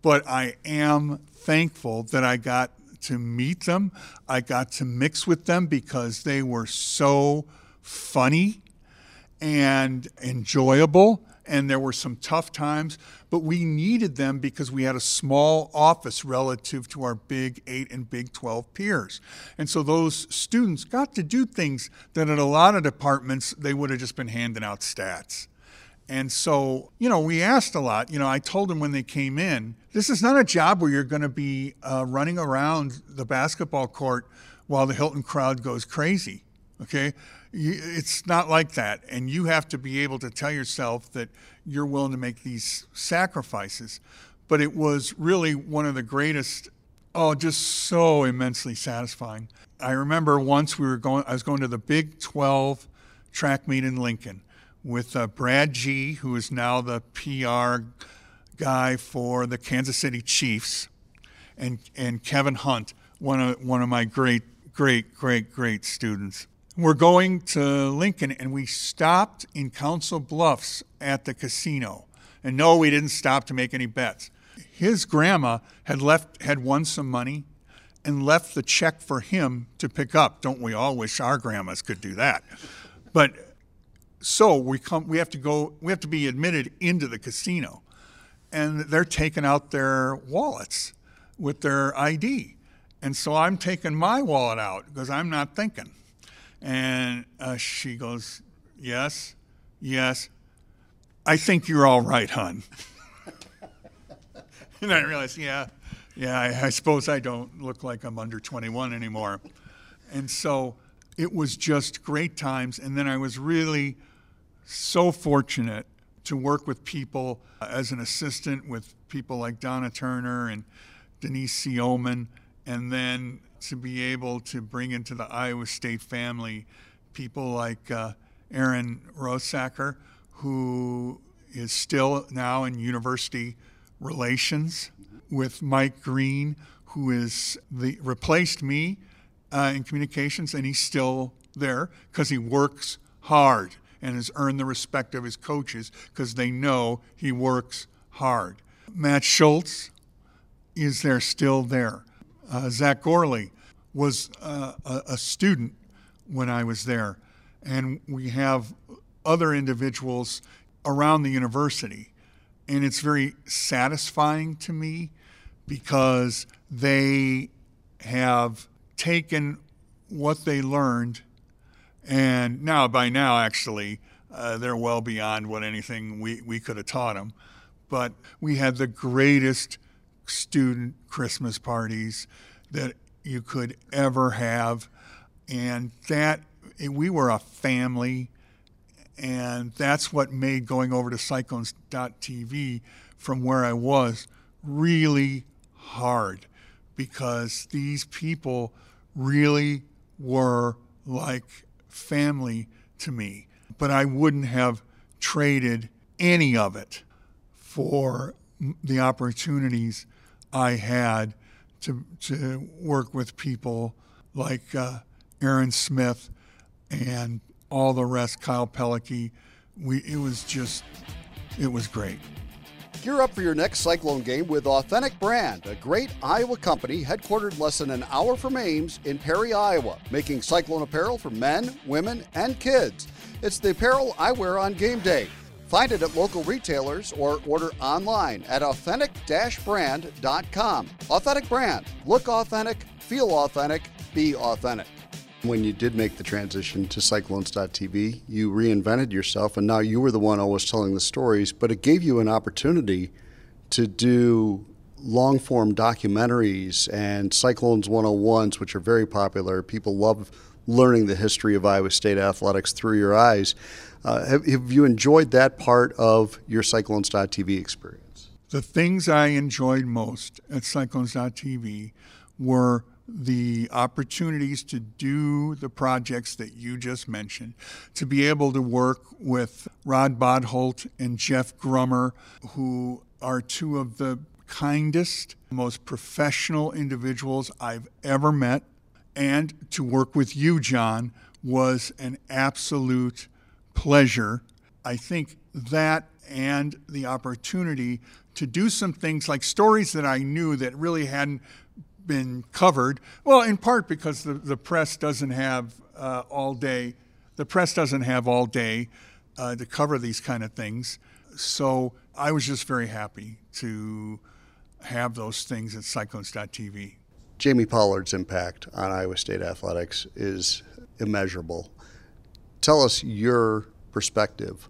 Speaker 3: but I am thankful that I got to meet them. I got to mix with them because they were so funny and enjoyable. And there were some tough times, but we needed them because we had a small office relative to our Big 8 and Big 12 peers. And so those students got to do things that at a lot of departments they would have just been handing out stats. And so, you know, we asked a lot. You know, I told them when they came in, this is not a job where you're going to be uh, running around the basketball court while the Hilton crowd goes crazy. Okay? It's not like that. And you have to be able to tell yourself that you're willing to make these sacrifices. But it was really one of the greatest, oh, just so immensely satisfying. I remember once we were going, I was going to the Big 12 track meet in Lincoln with uh, Brad G, who is now the PR guy for the Kansas City Chiefs, and and Kevin Hunt, one of one of my great, great, great, great students. We're going to Lincoln, and we stopped in Council Bluffs at the casino. And no, we didn't stop to make any bets. His grandma had left had won some money and left the check for him to pick up. Don't we all wish our grandmas could do that? But so we come we have to go we have to be admitted into the casino and they're taking out their wallets with their id and so i'm taking my wallet out because i'm not thinking and uh, she goes yes yes. I think you're all right hon. And i realized yeah yeah I, I suppose i don't look like i'm under 21 anymore. And so it was just great times. And then i was really so fortunate to work with people uh, as an assistant with people like Donna Turner and Denise Sioman, and then to be able to bring into the Iowa State family people like uh, Aaron Rosacker, who is still now in university relations, with Mike Green, who is the replaced me uh, in communications, and he's still there because he works hard and has earned the respect of his coaches because they know he works hard. Matt Schultz is there still there. Uh, Zach Gorley was uh, a, a student when I was there, and we have other individuals around the university. And it's very satisfying to me because they have taken what they learned and now, by now, actually, uh, they're well beyond what anything we, we could have taught them. But we had the greatest student Christmas parties that you could ever have. And that, we were a family. And that's what made going over to Cyclones.tv from where I was really hard because these people really were like family to me, but I wouldn't have traded any of it for the opportunities I had to, to work with people like uh, Aaron Smith and all the rest, Kyle Pelicky. We, it was just, it was great.
Speaker 4: Gear up for your next Cyclone game with Authentic Brand, a great Iowa company headquartered less than an hour from Ames in Perry, Iowa, making Cyclone apparel for men, women, and kids. It's the apparel I wear on game day. Find it at local retailers or order online at authentic brand.com. Authentic Brand. Look authentic, feel authentic, be authentic.
Speaker 2: When you did make the transition to Cyclones.tv, you reinvented yourself, and now you were the one always telling the stories, but it gave you an opportunity to do long form documentaries and Cyclones 101s, which are very popular. People love learning the history of Iowa State athletics through your eyes. Uh, have, have you enjoyed that part of your Cyclones.tv experience?
Speaker 3: The things I enjoyed most at Cyclones.tv were the opportunities to do the projects that you just mentioned, to be able to work with Rod Bodholt and Jeff Grummer, who are two of the kindest, most professional individuals I've ever met. And to work with you, John, was an absolute pleasure. I think that and the opportunity to do some things like stories that I knew that really hadn't been covered. Well, in part because the, the press doesn't have uh, all day, the press doesn't have all day uh, to cover these kind of things. So I was just very happy to have those things at Cyclones.tv.
Speaker 2: Jamie Pollard's impact on Iowa State athletics is immeasurable. Tell us your perspective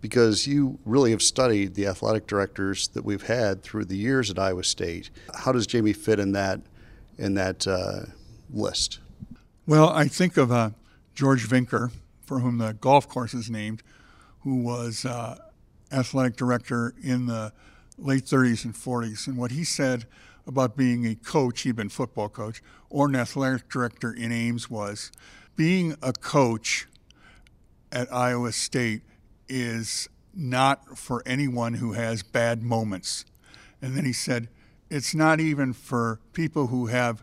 Speaker 2: because you really have studied the athletic directors that we've had through the years at Iowa State. How does Jamie fit in that in that uh, list?
Speaker 3: Well, I think of uh, George Veenker, for whom the golf course is named, who was uh, athletic director in the late 30s and 40s, and what he said about being a coach, he'd been football coach, or an athletic director in Ames was being a coach at Iowa State is not for anyone who has bad moments. And then he said, it's not even for people who have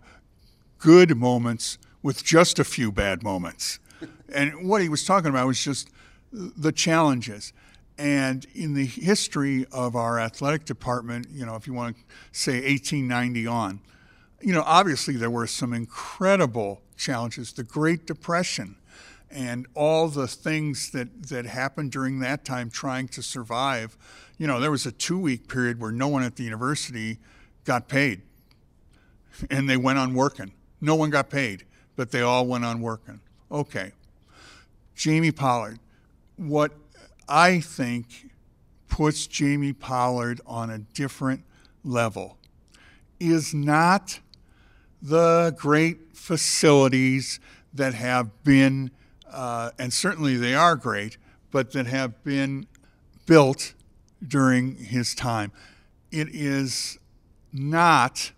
Speaker 3: good moments with just a few bad moments. and what he was talking about was just the challenges. And in the history of our athletic department, you know, if you want to say 1890 on, you know, obviously there were some incredible challenges. The Great Depression, and all the things that, that happened during that time trying to survive. You know, there was a two week period where no one at the university got paid and they went on working. No one got paid, but they all went on working. Okay. Jamie Pollard, what I think puts Jamie Pollard on a different level is not the great facilities that have been uh, and certainly they are great, but that have been built during his time. It is not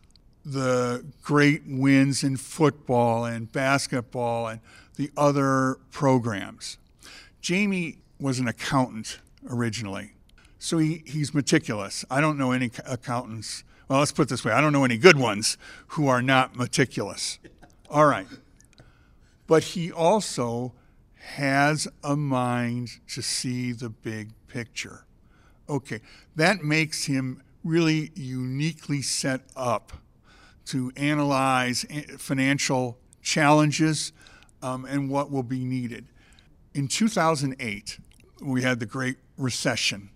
Speaker 3: the great wins in football and basketball and the other programs. Jamie was an accountant originally, so he, he's meticulous. I don't know any accountants. Well, let's put this way I don't know any good ones who are not meticulous. All right. But he also has a mind to see the big picture. Okay, that makes him really uniquely set up to analyze financial challenges um, and what will be needed. In 2008, we had the Great Recession.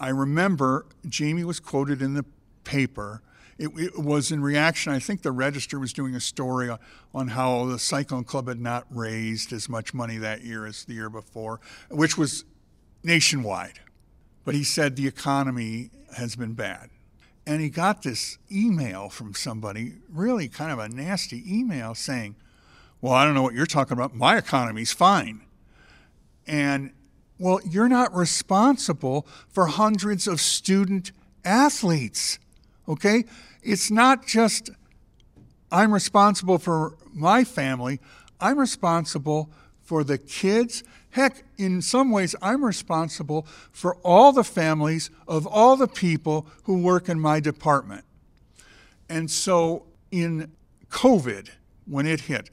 Speaker 3: I remember Jamie was quoted in the paper it, it, was in reaction. I think the Register was doing a story on, how the Cyclone Club had not raised as much money that year as the year before, which was nationwide. But he said the economy has been bad. And he got this email from somebody, really kind of a nasty email saying, Well, I don't know what you're talking about. My economy's fine. And, well, you're not responsible for hundreds of student athletes. Okay? It's not just I'm responsible for my family, I'm responsible for the kids. Heck, in some ways, I'm responsible for all the families of all the people who work in my department. And so in COVID, when it hit,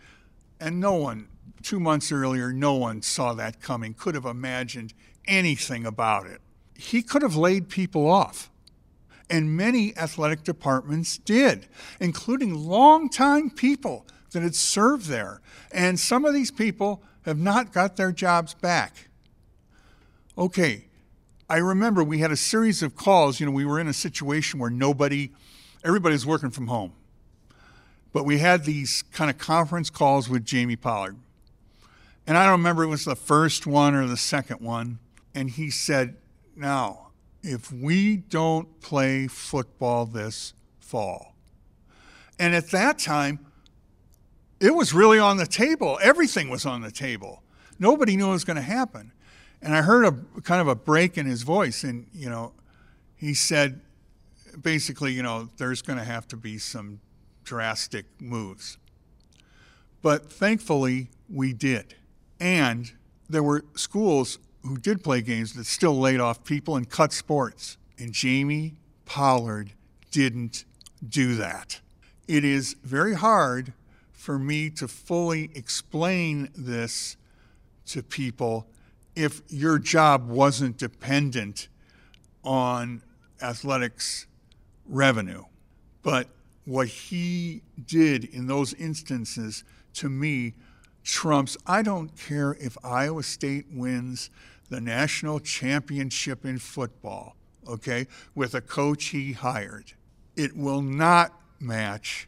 Speaker 3: and no one, two months earlier, no one saw that coming, could have imagined anything about it. He could have laid people off And many athletic departments did, including longtime people that had served there. And some of these people have not got their jobs back. Okay, I remember we had a series of calls. You know, we were in a situation where nobody, everybody's working from home. But we had these kind of conference calls with Jamie Pollard. And I don't remember it was the first one or the second one. And he said, Now, if we don't play football this fall, and at that time, it was really on the table. Everything was on the table. Nobody knew what was going to happen. And I heard a kind of a break in his voice, and you know, he said, basically, you know, there's going to have to be some drastic moves. But thankfully, we did. And there were schools who did play games that still laid off people and cut sports. And Jamie Pollard didn't do that. It is very hard for me to fully explain this to people if your job wasn't dependent on athletics revenue. But what he did in those instances to me trumps. I don't care if Iowa State wins the national championship in football, okay, with a coach he hired. It will not match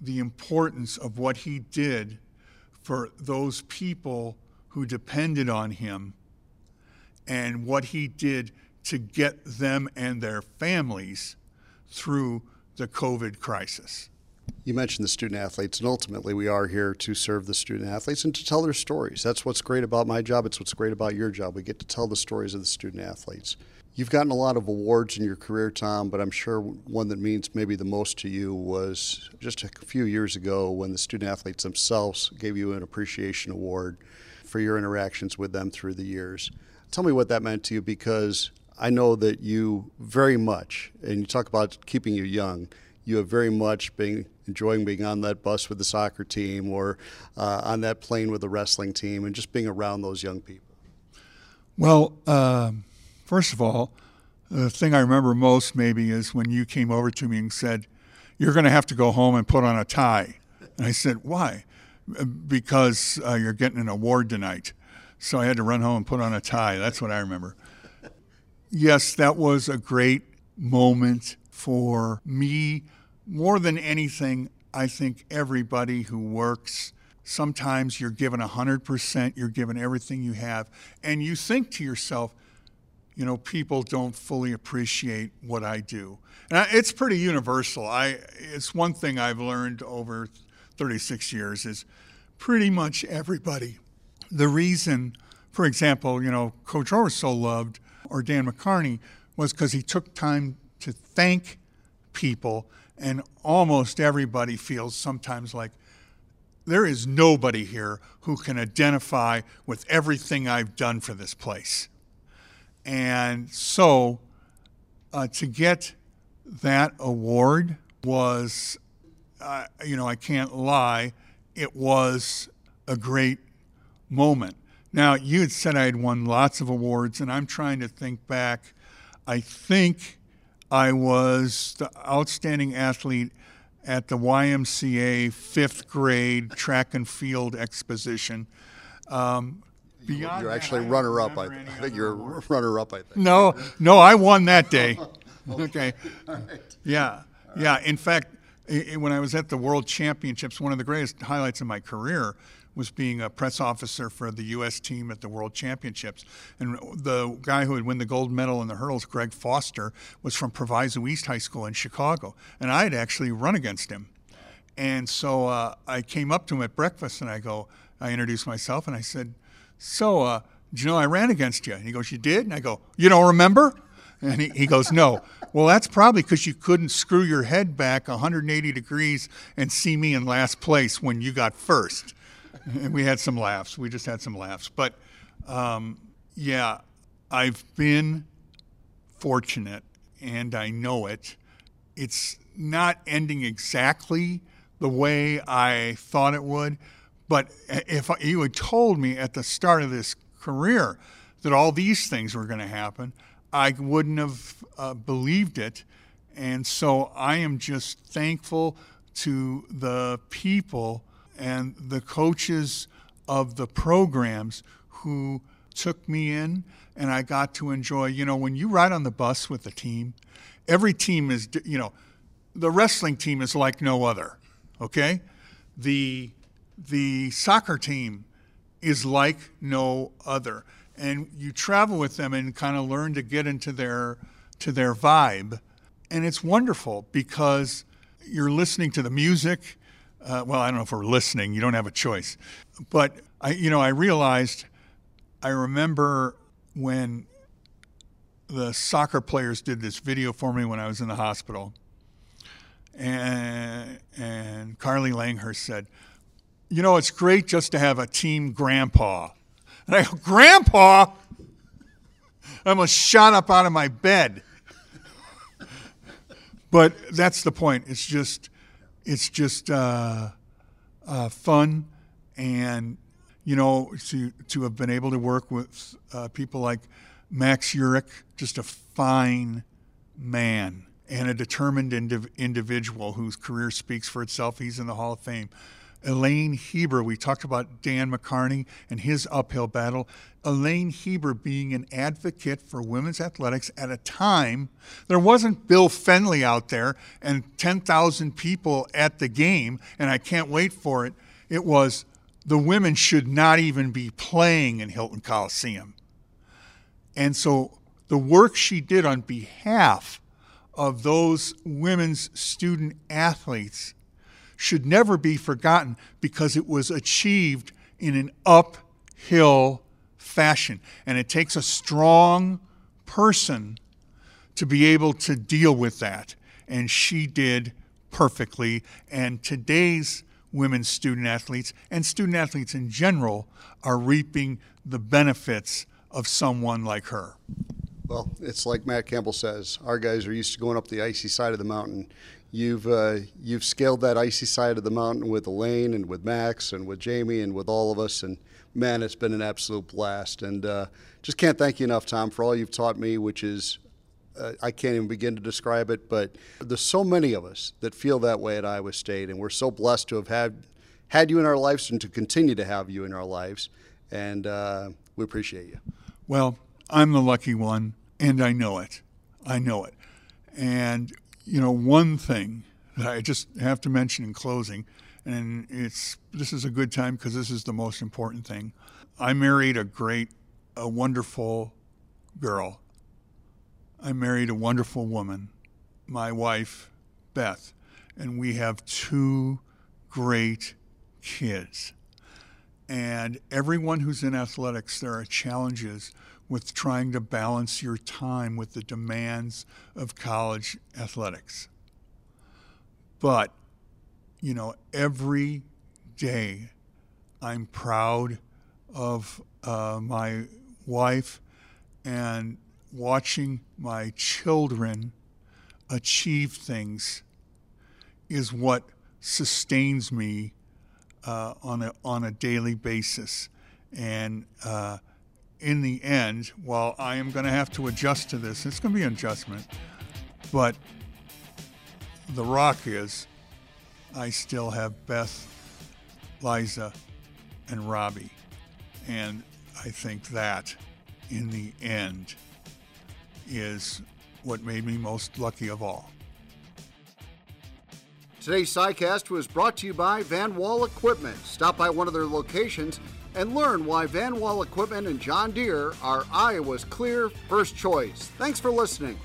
Speaker 3: the importance of what he did for those people who depended on him and what he did to get them and their families through the COVID crisis.
Speaker 2: You mentioned the student athletes, and ultimately, we are here to serve the student athletes and to tell their stories. That's what's great about my job. It's what's great about your job. We get to tell the stories of the student athletes. You've gotten a lot of awards in your career, Tom, but I'm sure one that means maybe the most to you was just a few years ago when the student athletes themselves gave you an appreciation award for your interactions with them through the years. Tell me what that meant to you because I know that you very much, and you talk about keeping you young, you have very much been enjoying being on that bus with the soccer team or uh, on that plane with the wrestling team and just being around those young people.
Speaker 3: Well, uh First of all, the thing I remember most maybe is when you came over to me and said, You're going to have to go home and put on a tie. And I said, Why? Because uh, you're getting an award tonight. So I had to run home and put on a tie. That's what I remember. Yes, that was a great moment for me. More than anything, I think everybody who works, sometimes you're given 100%, you're given everything you have, and you think to yourself, you know, people don't fully appreciate what I do. And I, it's pretty universal. I, it's one thing I've learned over 36 years is pretty much everybody. The reason, for example, you know, Coach Orr so loved, or Dan McCarney, was because he took time to thank people, and almost everybody feels sometimes like there is nobody here who can identify with everything I've done for this place. And so uh, to get that award was, uh, you know, I can't lie, it was a great moment. Now, you had said I had won lots of awards, and I'm trying to think back. I think I was the outstanding athlete at the YMCA fifth grade track and field exposition. Um,
Speaker 2: Beyond you're actually runner up. I, I think you're runner up. I think.
Speaker 3: No, no, I won that day. okay. Yeah, yeah. In fact, when I was at the World Championships, one of the greatest highlights of my career was being a press officer for the U.S. team at the World Championships. And the guy who had won the gold medal in the hurdles, Greg Foster, was from Proviso East High School in Chicago. And I had actually run against him. And so uh, I came up to him at breakfast and I go, I introduced myself and I said, so, uh, you know I ran against you? And he goes, You did? And I go, You don't remember? And he, he goes, No. Well, that's probably because you couldn't screw your head back 180 degrees and see me in last place when you got first. And we had some laughs. We just had some laughs. But um, yeah, I've been fortunate and I know it. It's not ending exactly the way I thought it would, but if you had told me at the start of this career that all these things were going to happen, I wouldn't have uh, believed it. And so I am just thankful to the people and the coaches of the programs who took me in and I got to enjoy. You know, when you ride on the bus with a team, every team is, you know, the wrestling team is like no other, okay? The, the soccer team is like no other. And you travel with them and kind of learn to get into their, to their vibe. And it's wonderful because you're listening to the music. Uh, well, I don't know if we're listening, you don't have a choice. But, I, you know, I realized, I remember when the soccer players did this video for me when I was in the hospital. And, and Carly Langhurst said, You know, it's great just to have a team grandpa. And I go, Grandpa? I almost shot up out of my bed. but that's the point. It's just, it's just uh, uh, fun, and you know, to to have been able to work with uh, people like Max Urick, just a fine man and a determined indiv- individual whose career speaks for itself. He's in the Hall of Fame. Elaine Hieber, we talked about Dan McCarney and his uphill battle. Elaine Hieber being an advocate for women's athletics at a time there wasn't Bill Fennelly out there and 10,000 people at the game, and I can't wait for it. It was the women should not even be playing in Hilton Coliseum. And so the work she did on behalf of those women's student athletes should never be forgotten because it was achieved in an uphill fashion. And it takes a strong person to be able to deal with that. And she did perfectly. And today's women's student athletes and student athletes in general are reaping the benefits of someone like her.
Speaker 2: Well, it's like Matt Campbell says. Our guys are used to going up the icy side of the mountain. You've uh, you've scaled that icy side of the mountain with Elaine and with Max and with Jamie and with all of us. And man, it's been an absolute blast. And uh, just can't thank you enough, Tom, for all you've taught me, which is uh, I can't even begin to describe it. But there's so many of us that feel that way at Iowa State, and we're so blessed to have had had you in our lives and to continue to have you in our lives. And uh, we appreciate you.
Speaker 3: Well, I'm the lucky one, and I know it. I know it. And, you know, one thing that I just have to mention in closing, and it's this is a good time because this is the most important thing. I married a great, a wonderful girl. I married a wonderful woman, my wife, Beth, and we have two great kids. And everyone who's in athletics, there are challenges with trying to balance your time with the demands of college athletics. But, you know, every day I'm proud of uh, my wife and watching my children achieve things is what sustains me uh, on a on a daily basis. And uh, in the end, while I am going to have to adjust to this, it's going to be an adjustment. But the rock is, I still have Beth, Liza, and Robbie, and I think that, in the end, is what made me most lucky of all.
Speaker 4: Today's CyCast was brought to you by Van Wall Equipment. Stop by one of their locations and learn why Van Wall Equipment and John Deere are Iowa's clear first choice. Thanks for listening.